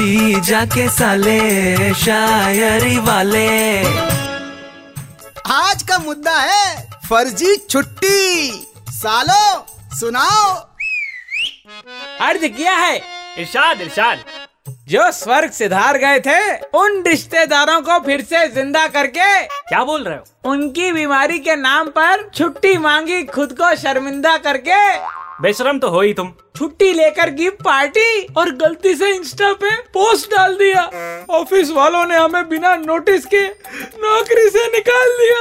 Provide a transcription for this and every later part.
जी जाके साले शायरी वाले। आज का मुद्दा है फर्जी छुट्टी। सालो सुनाओ। अर्ज़ किया है इरशाद इरशाद। जो स्वर्ग सिधार गए थे उन रिश्तेदारों को फिर से ज़िंदा करके क्या बोल रहे हो? उनकी बीमारी के नाम पर छुट्टी मांगी खुद को शर्मिंदा करके बेशरम तो हो ही तुम। छुट्टी लेकर की पार्टी और गलती से इंस्टा पे पोस्ट डाल दिया। ऑफ़िस वालों ने हमें बिना नोटिस के नौकरी से निकाल दिया।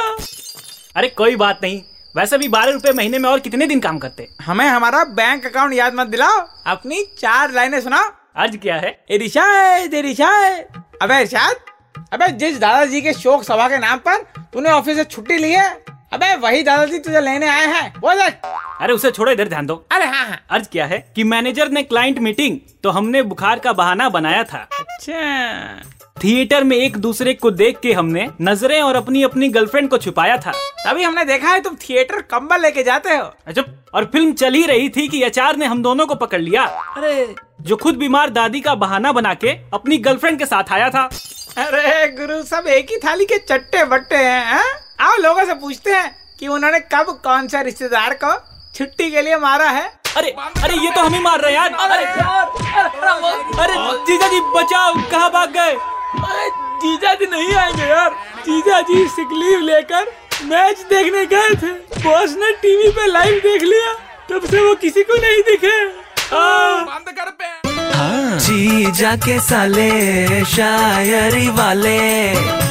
अरे कोई बात नहीं। वैसे भी बारह रुपए महीने में और कितने दिन काम करते? हमें हमारा बैंक अकाउंट याद मत दिलाओ। अपनी चार लाइनें सुनाओ। अर्ज़ क्या है। इरिशाद इरिशाद अबे इरशाद अबे जिस दादाजी के शोक सभा के नाम पर तूने ऑफ़िस से छुट्टी ली है अबे वही दादाजी तुझे लेने आए हैं। देख अरे उसे छोड़ो इधर ध्यान दो। अरे हाँ हाँ। अर्ज़ क्या है कि मैनेजर ने क्लाइंट मीटिंग तो हमने बुखार का बहाना बनाया था। अच्छा। थिएटर में एक दूसरे को देख के हमने नज़रें और अपनी अपनी गर्लफ्रेंड को छुपाया था। तभी हमने देखा है तुम थिएटर कम्बल लेके जाते हो। अच्छा और फ़िल्म चल ही रही थी कि अचार ने हम दोनों को पकड़ लिया। अरे। जो खुद बीमार दादी का बहाना बना के अपनी गर्लफ्रेंड के साथ आया था। अरे गुरु सब एक ही थाली के चट्टे बट्टे हैं हैं? आओ लोगों से पूछते हैं कि उन्होंने कब कौन सा रिश्तेदार को छुट्टी के लिए मारा है। अरे अरे ये तो हम ही मार रहे हैं यार। अरे अरे जीजा जी बचाओ कहाँ भाग गए? जीजा जी नहीं आएँगे यार। जीजा जी सिक लीव लेकर मैच देखने गए थे। बॉस ने टीवी पे लाइव देख लिया। तब से वो किसी को नहीं दिखे। हाँ। के साले शायरी वाले।